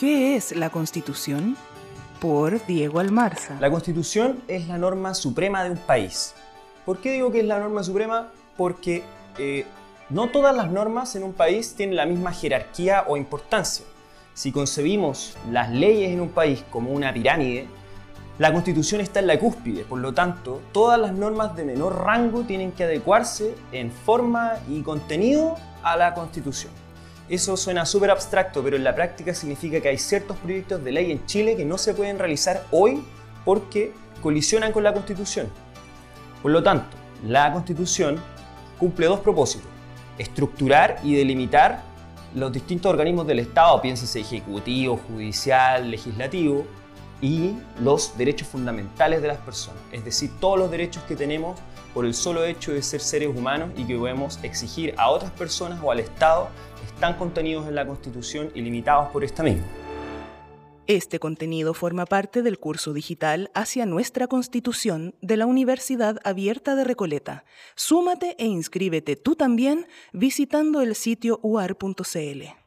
¿Qué es la Constitución? Por Diego Almarza. La Constitución es la norma suprema de un país. ¿Por qué digo que es la norma suprema? Porque eh, no todas las normas en un país tienen la misma jerarquía o importancia. Si concebimos las leyes en un país como una pirámide, la Constitución está en la cúspide, por lo tanto, todas las normas de menor rango tienen que adecuarse en forma y contenido a la Constitución. Eso suena súper abstracto, pero en la práctica significa que hay ciertos proyectos de ley en Chile que no se pueden realizar hoy porque colisionan con la Constitución. Por lo tanto, la Constitución cumple dos propósitos. Estructurar y delimitar los distintos organismos del Estado, piénsese ejecutivo, judicial, legislativo, y los derechos fundamentales de las personas, es decir, todos los derechos que tenemos por el solo hecho de ser seres humanos y que podemos exigir a otras personas o al Estado están contenidos en la Constitución y limitados por esta misma. Este contenido forma parte del curso digital hacia nuestra Constitución de la Universidad Abierta de Recoleta. Súmate e inscríbete tú también visitando el sitio uar.cl.